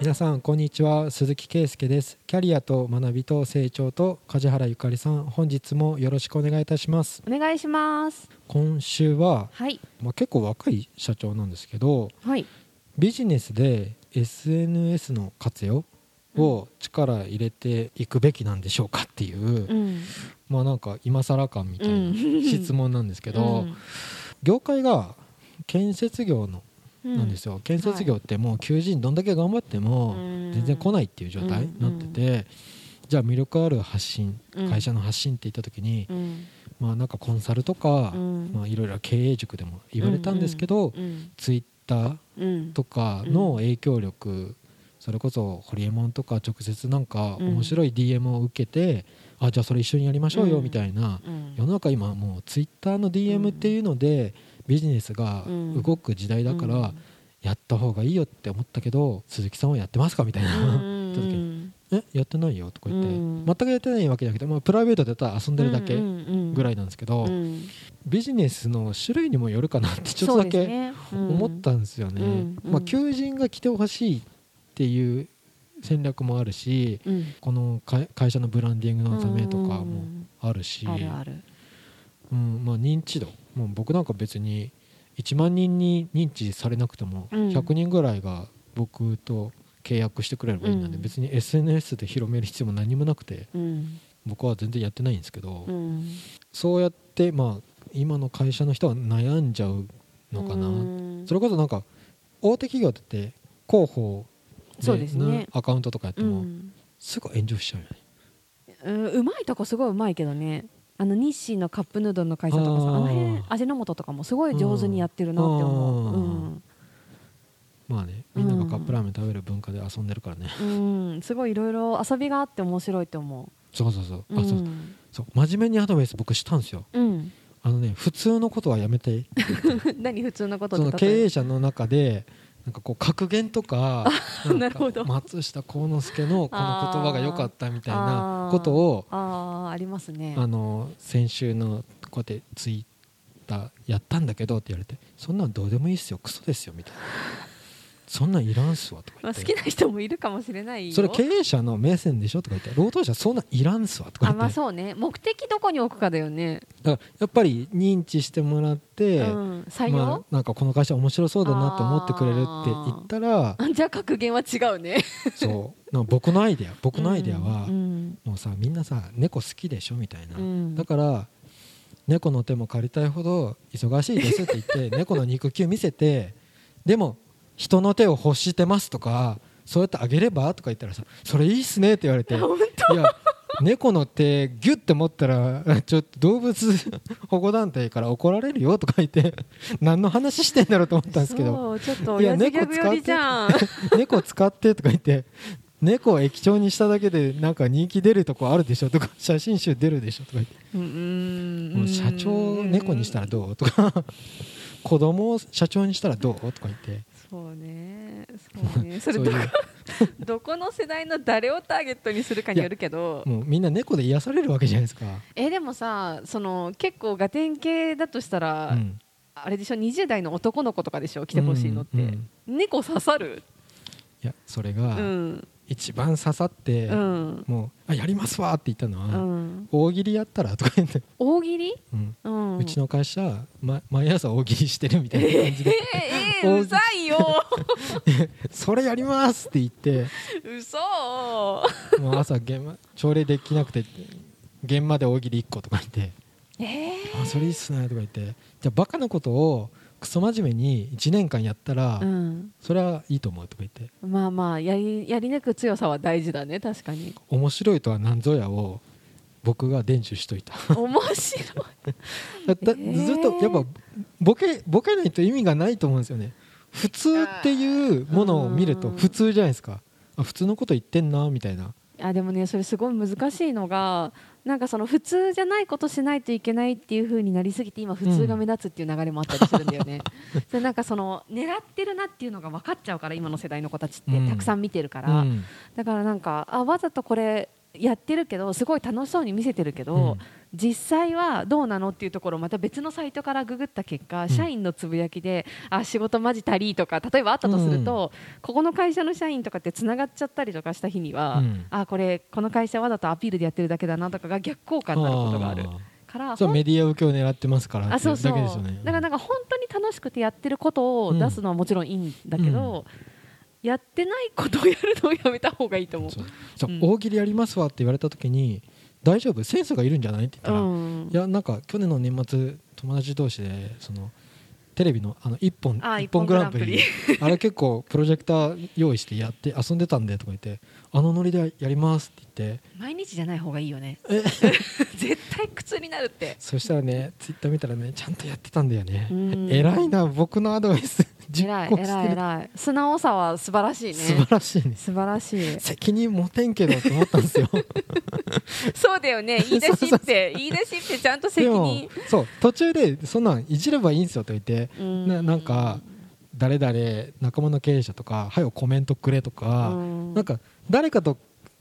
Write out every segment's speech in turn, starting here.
皆さんこんにちは。鈴木圭介です。キャリアと学びと成長と梶原ゆかりさん。本日もよろしくお願いいたします。お願いします。今週は、はい。まあ、結構若い社長なんですけどはい。ビジネスで SNS の活用を力入れていくべきなんでしょうかっていう、うん。まあなんか今更感みたいなうん。質問なんですけど、業界が建設業のうんなんですよ、建設業ってもう求人どんだけ頑張ってもうん。全然来ないっていう状態になってて、じゃあ魅力ある発信うん。会社の発信って言った時に、うん。まあなんかコンサルとか、いろいろ経営塾でも言われたんですけど、うんツイッターうん。とかの影響力、それこそホリエモンとか直接なんかうん。面白い DM を受けて、あじゃあそれ一緒にやりましょうよみたいな、うん。世の中今もうツイッターの DM っていうのでビジネスが動く時代だから、うん。やった方がいいよって思ったけど鈴木さんはやってますか？みたいな、うん。言った時にえ？やってないよとか言って、うん。全くやってないわけじゃなくて、まあ、プライベートでただ遊んでるだけぐらいいなんですけど、うん。ビジネスの種類にもよるかなってちょっとだけ思ったんですよね。うん。うん。まあ、求人が来てほしいっていう戦略もあるしうん。この会会社のブランディングのためとかもうん。あるし、あるあるうんまあ、認知度。もう僕なんか別に1万人に認知されなくてもうん。100人ぐらいが僕と契約してくれればいいので、うん。別に SNS で広める必要も何もなくてうん。僕は全然やってないんですけど、うん。そうやってまあ今の会社の人は悩んじゃうのかな、うん。それこそなんか大手企業って広報でアカウントとかやってもうん。すぐ炎上しちゃうよね、うんうまいとこすごいうまいけどねあの日清のカップヌードルの会社とかさあの辺味の素とかもすごい上手にやってるなって思う。うん。まあねみんながカップラーメン食べる文化で遊んでるからね、うん。すごいいろいろ遊びがあって面白いと思そうそうそう。うあ、そうう。んそう。真面目にアドバイス僕したんですよ。うん。あのね普通のことはやめて。何普通のこと経営者の中でなんかこう格言とか松下幸之助のこの言葉が良かったみたいなことをありますね。あの先週のこうやってツイッターやったんだけどって言われてそんなんどうでもいいっすよ。クソですよみたいなそんなんいらんっすわとかまあ、好きな人もいるかもしれないよ。それ経営者の目線でしょとか言って。労働者そんなんいらんっすわとか言って。あまあそうね。目的どこに置くかだよね、だからやっぱり認知してもらって、うん、採用、まあ、なんかこの会社面白そうだなって思ってくれるって言ったらあじゃあ格言は違うね。そう。僕のアイデア僕のアイデアは、うん。もうさみんなさ猫好きでしょみたいな、うん。だから猫の手も借りたいほど忙しいですって言って猫の肉球見せてでも人の手を欲してますとかそうやってあげればとか言ったらさそれいいっすねって言われて本いや猫の手ギュッて持ったら ちょっと動物 保護団体から怒られるよとか言って 何の話してんだろうと思ったんですけど。そうちょっといや親父ギャグ寄りじゃん。猫使ってとか言って猫を液晶にしただけでなんか人気出るとこあるでしょとか写真集出るでしょとか言って。もう社長を猫にしたらどうとか。子供を社長にしたらどうとか言ってそうね。そうね。それどそういう どこの世代の誰をターゲットにするかによるけど。もうみんな猫で癒されるわけじゃないですか、えでもさその結構ガテン系だとしたら、うん。あれでしょ？20代の男の子とかでしょ？来てほしいのって、うんうん猫刺さる？いやそれうがん一番刺さって、うん。もうあやりますわって言ったのは、うん。大喜利やったらとか言って、大喜利？うん。うん。うちの会社、ま、毎朝大喜利してるみたいな感じで、えー、うざいよ。それやりますって言って。嘘。もう朝現場朝礼できなくて現場で大喜利1個とか言って。えあそれいいっすねとか言って。じゃあバカなことをクソ真面目に1年間やったら、ーうん、それはいいと思うとか言って。まあまあやりやり抜く強さは大事だね確かに。面白いとは何ぞやを僕が伝授しといた。面白い。だだえー。ずっとやっぱボケボケないと意味がないと思うんですよね。普通っていうものを見るとうん普通じゃないですか。あ普通のこと言ってんなみたいな。あでもねそれすごい難しいのがなんかその普通じゃないことしないといけないっていう風になりすぎて今普通が目立つっていう流れもあったりするんだよね、でなんかその狙ってるなっていうのが分かっちゃうから今の世代の子たちってうんたくさん見てるから、うん。だからなんかあわざとこれやってるけどすごい楽しそうに見せてるけど、うん実際はどうなのっていうところをまた別のサイトからググった結果、社員のつぶやきであ仕事マジ足りとか例えばあったとすると、ここの会社の社員とかってつながっちゃったりとかした日には、うん。あこれこの会社はわざとアピールでやってるだけだなとかが逆効果になることがある。あからーそうメディア受けを狙ってますからあそうそう。だね。だからなんか本当に楽しくてやってることを出すのはもちろんいいんだけど、やってないことをやるのをやめた方がいいと思う。そう。そう。うん。大喜利やりますわって言われた時に大丈夫？センスがいるんじゃない？って言ったら、うん。いやなんか去年の年末友達同士でそのテレビのあの一本あ一本グランプリ。一 あれ結構プロジェクター用意してやって遊んでたんでとか言ってあのノリでやりますって言って。毎日じゃない方がいいよね。え？絶対苦痛になるって。そしたらねツイッター見たらねちゃんとやってたんだよね。うん。偉いな僕のアドバイス実行してる。偉い偉い素直さは素晴らしいね。素晴らしいね。素晴らしい。責任持てんけどって思ったんですよ。そうだよね。言い出しって言い出しってちゃんと責任。そう途中でそんなんいじればいいんですよと言ってうん。ななんか誰々仲間の経営者とか「はよコメントくれ」とか、うん。なんか誰かと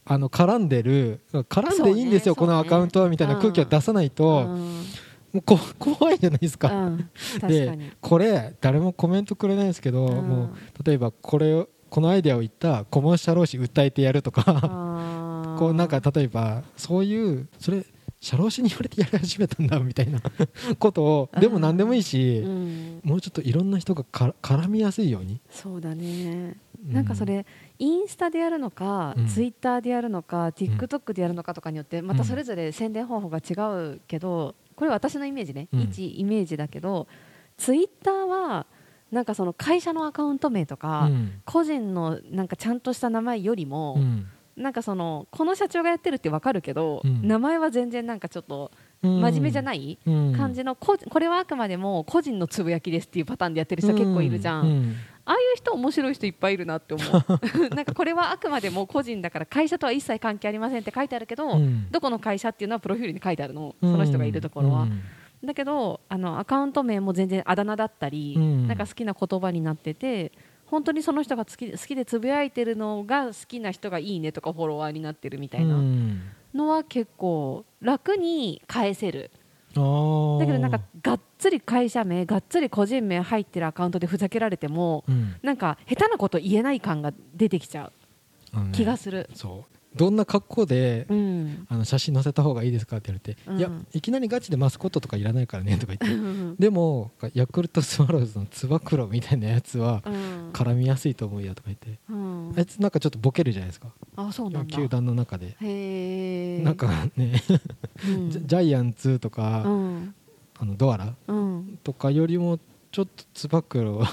あの絡んでる絡んでいいんですよ、ね。このアカウントはみたいな空気を出さないと、うんもうこ 怖いじゃないですか。うんでに。これ誰もコメントくれないんですけど、うん。もう例えばこれをこのアイデアを言った顧問社労士訴えてやるとか。こうなんか例えばそういうそれ社労士に言われてやり始めたんだみたいな ことをでも何でもいいし、うん。もうちょっといろんな人がか絡みやすいように、そうだね。うなんかそれインスタでやるのか、うん。ツイッターでやるのか TikTok でやるのかとかによってまたそれぞれ宣伝方法が違うけどこれ私のイメージね、うん。一イメージだけどツイッターはなんかその会社のアカウント名とか、うん。個人のなんかちゃんとした名前よりも、うん。なんかそのこの社長がやってるってわかるけど、うん。名前は全然なんかちょっと真真面目じゃないい感じのここれはあくまでも個人のつぶやきですっていうパターンでやってる人結構いるじゃんああいう人面白い人いっぱいいるなって思う。なんかこれはあくまでも個人だから会社とは一切関係ありませんって書いてあるけど、うん。どこの会社っていうのはプロフィールに書いてあるの？その人がいるところは、うん。だけどあのアカウント名も全然あだ名だったり、うん。なんか好きな言葉になってて本当にその人が好き好きでつぶやいてるのが好きな人がいいねとかフォロワーになってるみたいなうん。のは結構楽に返せるだけどなんかがっつり会社名がっつり個人名入ってるアカウントでふざけられてもうん。なんか下手なこと言えない感が出てきちゃう。ね気がする、そうどんな格好でうん。あの写真載せた方がいいですかって言われて、うん。いやいきなりガチでマスコットとかいらないからねとか言って。うんでもヤクルトスワローズのつば九郎みたいなやつはうん。絡みやすいと思うよとか言って、うん。あいつなんかちょっとボケるじゃないですか。あそうなんだ。球団の中で、なんかね、うん。ジャイアンツとか、うん。あのドアラうん。とかよりもちょっとつば九郎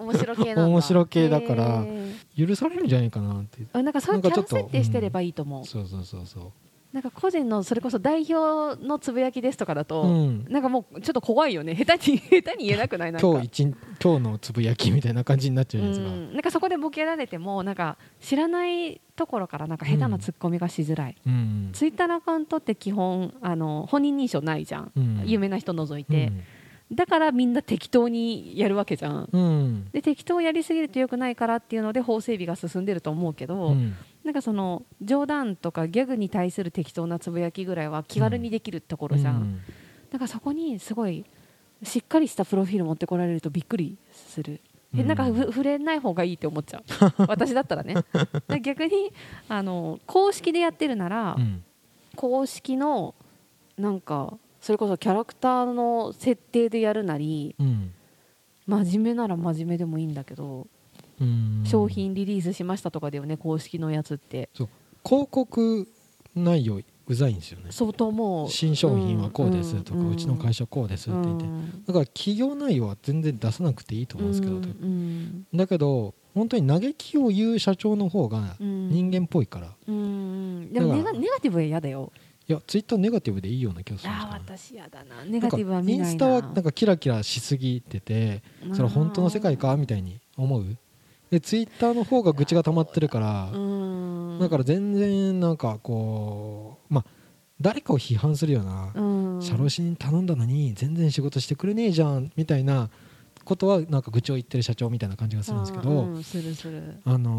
面白系だ。面白系だからへ許されるんじゃないかなってーあなんかそういうキャラなんかちょっと設定してればいいと思う、そうそうそうそう。なんか個人のそれこそ代表のつぶやきですとかだと、うん。なんかもうちょっと怖いよね。下手に 下手に言えなくない？なんか。今日一日今日のつぶやきみたいな感じになっちゃうじゃないですか、うん。なんかそこでボケられてもなんか知らないところからなんか下手なツッコミがしづらい、うんツイッターのアカウントって基本あの本人認証ないじゃん、うん。有名な人除いて、だからみんな適当にやるわけじゃん。うん。うんで適当やりすぎると良くないからっていうので法整備が進んでると思うけど、うん。なんかその冗談とかギャグに対する適当なつぶやきぐらいは気軽にできるところじゃん、うん。だからそこにすごいしっかりしたプロフィール持ってこられるとびっくりする。えうん。なんかふ触れない方がいいって思っちゃう。私だったらね。で逆にあの公式でやってるなら、うん。公式のなんかそれこそキャラクターの設定でやるなりうん。真面目なら真面目でもいいんだけど、うん。商品リリースしましたとかだよね公式のやつって。広告内容うざいんですよね。相当もう。新商品はこうですとか、うちの会社社こうですって言って、うん。だから企業内容は全然出さなくていいと思うんですけど、うん。うん。だけど本当に嘆きを言う社長の方がうん。人間っぽいから、いうん。でもネガネガティブは嫌だよやツイッターネガティブでいいような気がするんです私嫌だな。ネガティブは見ないインスタはなんかキラキラしすぎててそれ本当の世界かみたいに思う。でツイッターの方が愚痴が溜まってるからうん。だから全然なんかこうまあ誰かを批判するようなうん。社労士に頼んだのに全然仕事してくれねえじゃんみたいなことはなんか愚痴を言ってる社長みたいな感じがするんですけど、あの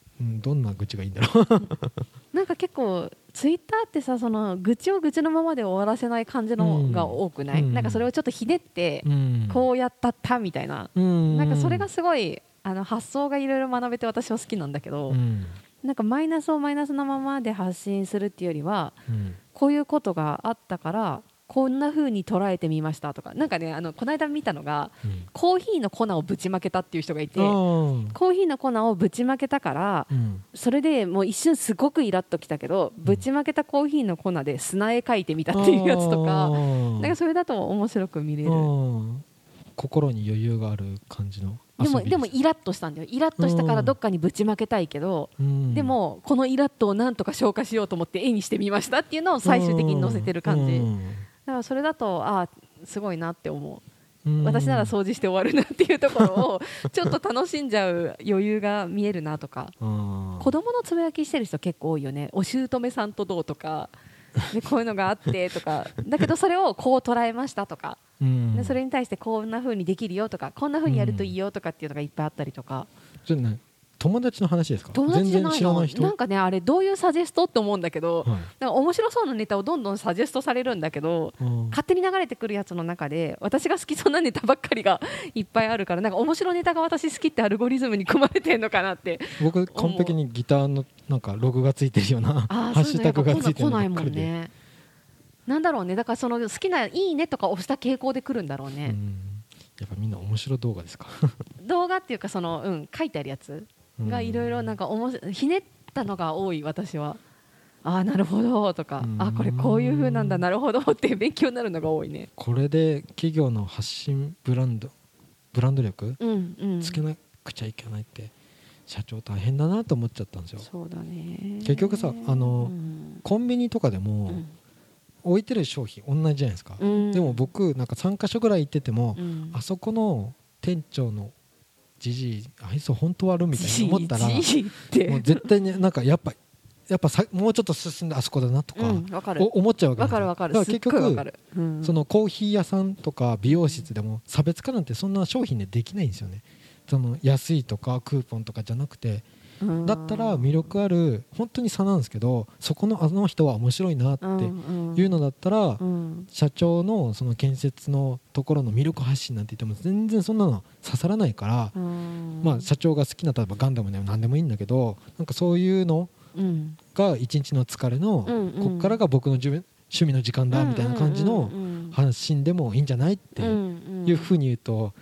ーうん、どんな愚痴がいいんだろう。なんか結構ツイッターってさその愚痴を愚痴のままで終わらせない感じのが多くない、うん。なんかそれをちょっとひねって、うん。こうやったったみたいな、うん。なんかそれがすごいあの発想がいろいろ学べて私は好きなんだけど、うん。なんかマイナスをマイナスのままで発信するっていうよりはうん。こういうことがあったからこんな風に捉えてみましたとかなんかねあのこの間見たのがうん。コーヒーの粉をぶちまけたっていう人がいてコーヒーの粉をぶちまけたからうん。それでもう一瞬すごくイラッときたけどぶちまけたコーヒーの粉で砂絵描いてみたっていうやつとかなんかそれだと面白く見れる。うん。心に余裕がある感じの遊でもびでもイラッとしたんだよ。イラッとしたからどっかにぶちまけたいけどうん。でもこのイラッとをなんとか消化しようと思って絵にしてみましたっていうのを最終的に載せてる感じ。だからそれだとああすごいなって思う。うん。私なら掃除して終わるなっていうところを ちょっと楽しんじゃう余裕が見えるなとか。子供のつぶやきしてる人結構多いよね。お姑さんとどうとか。でこういうのがあってとか。だけどそれをこう捉えましたとか。うん。でそれに対してこんな風にできるよとかこんな風にやるといいよとかっていうのがいっぱいあったりとか友達の話ですか？友達じゃないの？全然知らない人？なんかねあれどういうサジェストって思うんだけどはい。なんか面白そうなネタをどんどんサジェストされるんだけどうん。勝手に流れてくるやつの中で私が好きそうなネタばっかりがいっぱいあるからなんか面白ネタが私好きってアルゴリズムに組まれてるのかなって僕完璧にギターのなんかログがついてるような あハッシュタグがついてるのばっかりで、なんだろうねだからその好きな「いいね」とか押した傾向で来るんだろうね、うん。やっぱみんな面白動画ですか？動画っていうかその、うん、書いてあるやつがいろいろなんかおもしひねったのが多い私は。ああなるほどとか。うん。あこれこういう風なんだ。なるほどって勉強になるのが多いね。これで企業の発信ブランドブランド力？うんうん。つけなくちゃいけないって社長大変だなと思っちゃったんですよ。そうだね。結局さあのうん。コンビニとかでもうん。置いてる商品同じじゃないですか、うん。でも僕なんか3か所ぐらい行ってても、うん。あそこの店長のじじいあいつ本当悪みたいに思ったらもう絶対になんかやっぱやっぱさもうちょっと進んであそこだなとか、思っちゃうわけわかるわかる。結局そのコーヒー屋さんとか美容室でも差別化なんてそんな商品でできないんですよね。その安いとかクーポンとかじゃなくてうんだったら魅力ある本当に差なんですけどそこのあの人は面白いなっていうのだったらうん。社長のその建設のところの魅力発信なんて言っても全然そんなの刺さらないからうん。まあ社長が好きな例えばガンダムでも何でもいいんだけどなんかそういうのうん。が一日の疲れのこっからが僕の自分趣味の時間だみたいな感じの発信でもいいんじゃないっていうふうに言うと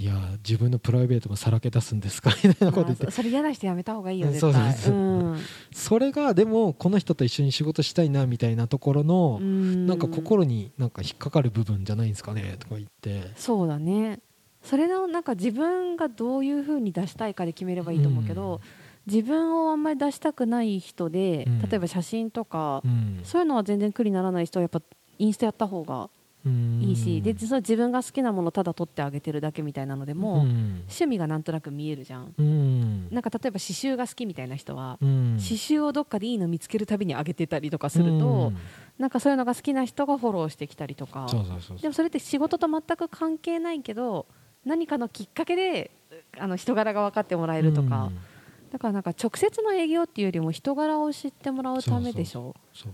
いや自分のプライベートもさらけ出すんですか？みたいなこと言って。そそれ嫌な人やめた方がいいようん絶対。そうそうん。それがでもこの人と一緒に仕事したいなみたいなところのうん。なんか心になんか引っかかる部分じゃないんですかね？とか言って。そうだね。それのなんか自分がどういうふうに出したいかで決めればいいと思うけど、自分をあんまり出したくない人で、うん。例えば写真とか、うん。そういうのは全然苦にならない人はやっぱインスタやった方がいいし、で実は自分が好きなものをただ撮ってあげてるだけみたいなのでも、うん。趣味がなんとなく見えるじゃん。うん。なんか例えば刺繍が好きみたいな人は、うん。刺繍をどっかでいいの見つけるたびに上げてたりとかすると、なんかそういうのが好きな人がフォローしてきたりとか。そうそうそうでもそれって仕事と全く関係ないけど何かのきっかけであの人柄が分かってもらえるとか、だからなんか直接の営業っていうよりも人柄を知ってもらうためでしょ。そう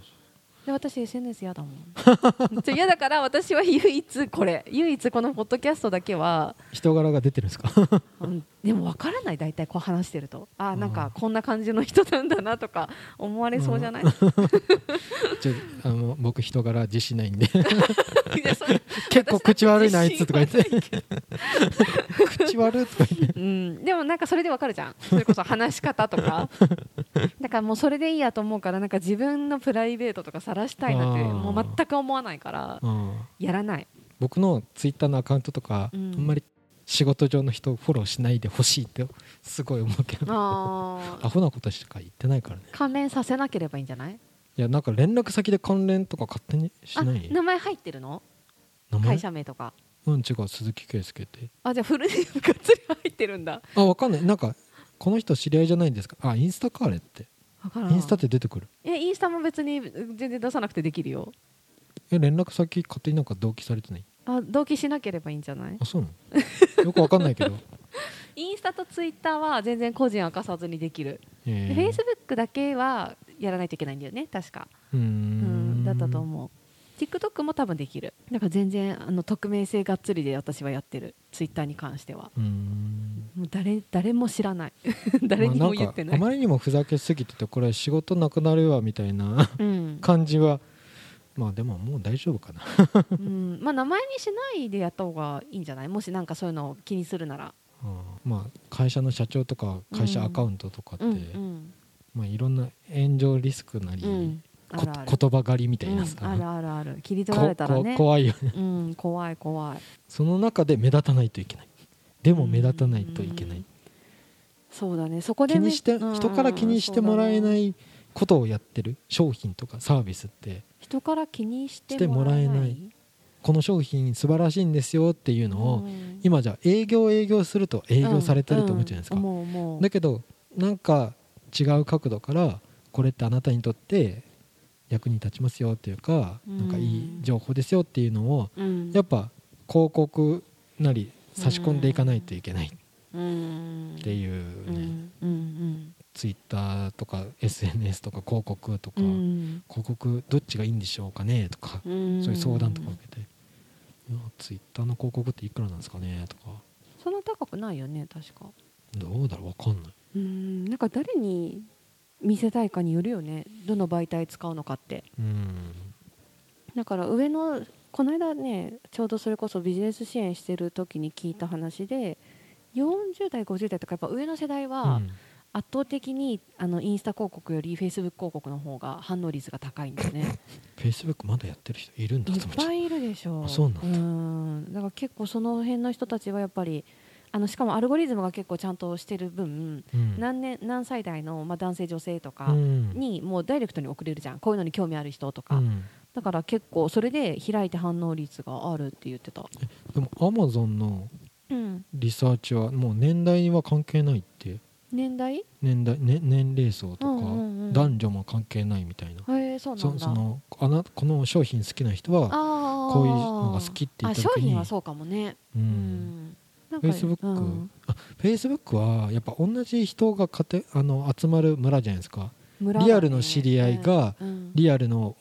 で私 SNS 嫌だもん。ちょ嫌だから私は唯一これ。唯一このポッドキャストだけは、人柄が出てるんですか？うん。でも分からない大体こう話してると。あーなん。うんかこんな感じの人なんだなとか思われそうじゃない、ちょあの僕人柄自信ないんで。いやそれ 結構口悪いなあいつとか言って。口悪いとか言ってうん、でもなんかそれでわかるじゃん。それこそ話し方とか。だからもうそれでいいやと思うからなんか自分のプライベートとか晒したいなってもう全く思わないからうんやらない。僕のツイッターのアカウントとか、うん。あんまり仕事上の人をフォローしないでほしいってすごい思うけど。あ アホなことしか言ってないからね。関連させなければいいんじゃない？いやなんか連絡先で関連とか勝手にしあない名前入ってるの？会社名とか。うん違う鈴木圭介って。あじゃあフルネームがっつり入ってるんだ。あわかんない。なんかこの人知り合いじゃないんですか？あインスタかあれって。インスタって出てくる？えインスタも別に全然出さなくてできるよ。え連絡先勝手になんか同期されてない？あ同期しなければいいんじゃない？あそうなの？よくわかんないけど。インスタとツイッターは全然個人明かさずにできる。えで Facebook だけはやらないといけないんだよね確か、うんだったと思う TikTok も多分できる。だから全然あの匿名性がっつりで私はやってる。Twitter に関しては。もう誰誰も知らない。誰にも言ってない,、まああまりにもふざけすぎててこれ仕事なくなるわみたいなうん。感じはまあでももう大丈夫かな。うん、まあ名前にしないでやった方がいいんじゃない？もしなんかそういうのを気にするなら、うんまあ会社の社長とか会社アカウントとかって、うんうん。まあいろんな炎上リスクなり、言葉狩りみたいなさ、うんあるあるある。切り取られたらこね。こ怖いよね。うん、怖い怖い。その中で目立たないといけない。でも目立たないといけない、そうだね。そこでね気にしてうん人から気にしてもらえないことをやってる。商品とかサービスって。人から気にしてもらえない？この商品素晴らしいんですよっていうのを、うん。今じゃあ営業営業すると営業されてると思うじゃないですか、だけどなんか違う角度からこれってあなたにとって役に立ちますよっていうか、うん。なんかいい情報ですよっていうのをうん。やっぱ広告なり差し込んでいかないといけないっうん。ていううん。ね、うん。ツイッターとか SNS とか広告とか、広告どっちがいいんでしょうかねとか、うん。そういう相談とか受けて、ツイッターの広告っていくらなんですかねとか。そんな高くないよね確か。どうだろうわかんない。うん。なんか誰に見せたいかによるよね。どの媒体使うのかって。うん。だから上のこの間ねちょうどそれこそビジネス支援してる時に聞いた話で40代50代とかやっぱ上の世代はうん。圧倒的にあのインスタ広告よりフェイスブック広告の方が反応率が高いんですね。Facebook まだやってる人いるんだいっぱいいるでしょあそうなんだ。ん。だから結構その辺の人たちはやっぱりあのしかもアルゴリズムが結構ちゃんとしてる分、うん。何年何歳代の、まあ、男性女性とうかん。にもうダイレクトに送れるじゃん。こういうのに興味ある人とか、うん。だから結構それで開いて反応率があるって言ってた、でも Amazon のうん、リサーチはもう年代は関係ないって。年代？年代、ね、年齢層とか、男女も関係ないみたいな。うなんだ。そそのあなこの商品好きな人はこういうのが好きって言あった時に商品はそうかもね。ううんんなんか Facebook、うん。あ Facebook はやっぱ同じ人がかてあの集まる村じゃないですか。ね。リアルの知り合いがうん。リアルの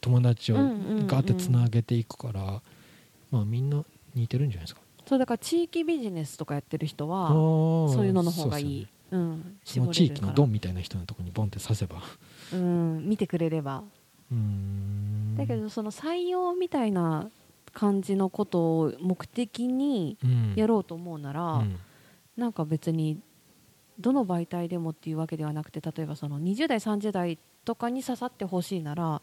友達をうんうんうんガーってつなげていくから、まあみんな似てるんじゃないですか。そうだから地域ビジネスとかやってる人はそそういうのの方がいい、うん、その地域のドン、ンみたいな人のところにボンって刺せば。うん、見てくれれば。うーん。だけどその採用みたいな感じのことを目的にうん。やろうと思うなら、うん。なんか別にどの媒体でもっていうわけではなくて例えばその20代30代とかに刺さってほしいならや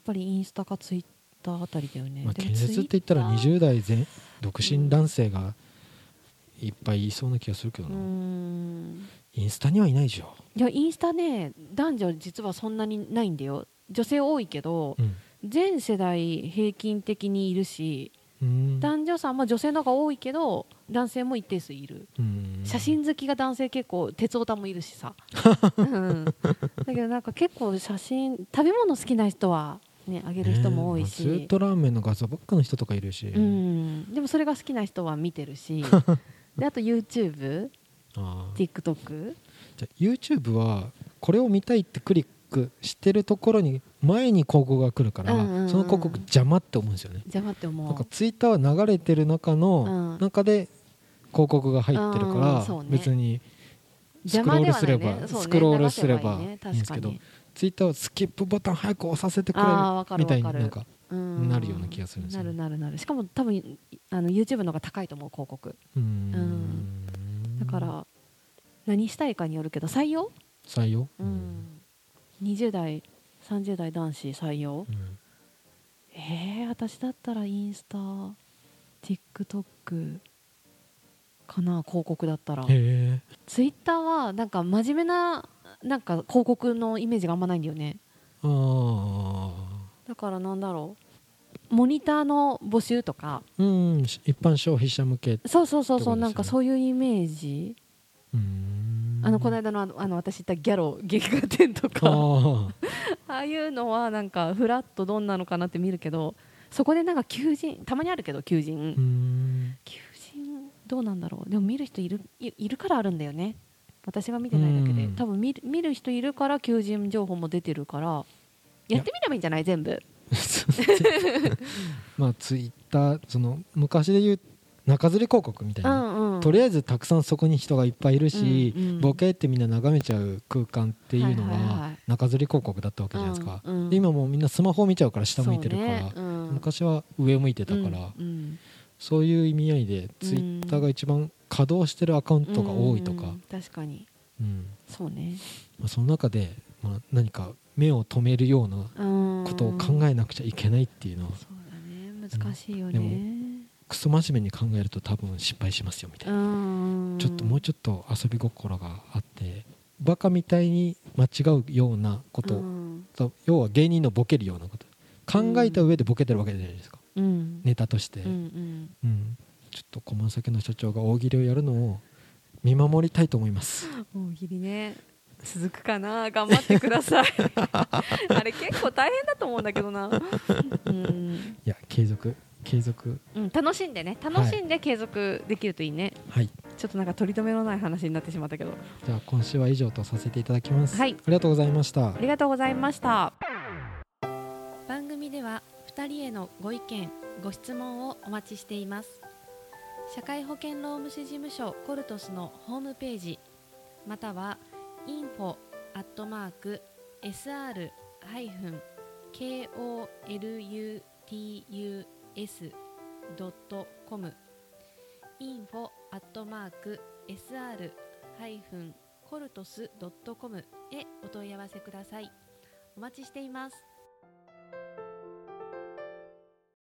っぱりインスタかツイッターあたりだよね、まあ、建設って言ったら Twitter 20代前独身男性がいっぱいいそうな気がするけどうな、ん。インスタにはいないでしょ、いやインスタね男女実はそんなにないんだよ。女性多いけどうん全世代平均的にいるしうん。男女差も女性の方が多いけど男性も一定数いる。うん。写真好きが男性結構鉄オタもいるしさ、うん、だけどなんか結構写真食べ物好きな人はねあげる人も多いし、ねえまあずっとラーメンの画像ばっかの人とかいるし、うん、でもそれが好きな人は見てるし。であと YouTubeTikTok じゃあ YouTube はこれを見たいってクリックしてるところに前に広告が来るから、うんうんうん。その広告邪魔って思うんですよね。邪魔って思う。なんかツイッターは流れてる中のうん。中で広告が入ってるから、別にス邪クロールすれば、ねね。スクロールすればいいんですけど、ねツイッターはスキップボタン早く押させてくれみたいになんかうん。なるような気がするんですよね。なるなるなる。しかも多分あの YouTube の方が高いと思う広告。うーん。だから何したいかによるけど採用、採用、うん、20代30代男子採用？うん。えー、私だったらインスタ TikTok かな広告だったら。ツイッターはなんか真面目ななんか広告のイメージがあんまないんだよね。ああだからなんだろう。モニターの募集とか。うん一般消費者向け。そうそうそうそう、なんかそういうイメージ。うーんあのこの間のあのあの私言ったギャロ劇画展とあかー。ああいうのはなんかフラッとどんなのかなって見るけどそこでなんか求人たまにあるけど求人、求人どうなんだろう。でも見る人いるいいるからあるんだよね。私が見てないだけで、うん。多分見る見る人いるから求人情報も出てるから。や。ってみればいいんじゃない？全部。まあツイッターその昔で言う中吊り広告みたいうな、んうん。とりあえずたくさんそこに人がいっぱいいるし、うんうん。ボケってみんな眺めちゃう空間っていうのはいはいははい。中吊り広告だったわけじゃないですか、うんうん。で今もうみんなスマホを見ちゃうから下向いてるから、ね。うん。昔は上向いてたから、うんそういう意味合いでツイッターが一番稼働してるアカウントが多いとか、うん確かに。うん。そうね。まあ、その中で、まあ、何か目を留めるようなことを考えなくちゃいけないっていうのは、そうだね。難しいよでねクソ真面目に考えると多分失敗しますよみたいな、うん。ちょっともうちょっと遊び心があってバカみたいに間違うようなこと、要は芸人のボケるようなこと。考えた上でボケてるわけじゃないですか、うん。ネタとして、うんうん。うん。ちょっと小間先の社長が大喜利をやるのを見守りたいと思います。大喜利ね。続くかな？頑張ってください。あれ結構大変だと思うんだけどな。うん、いや継続継続。うん、楽しんでね。楽しんで継続できるといいね、はい。ちょっとなんか取り留めのない話になってしまったけど。じゃあ今週は以上とさせていただきます、はい。ありがとうございました。ありがとうございました。番組では2人へのご意見ご質問をお待ちしています。社会保険労務士事務所コルトスのホームページまたは info アット sr.com info アットマーク sr ハイフンコルトスドットコムへお問い合わせください。お待ちしています。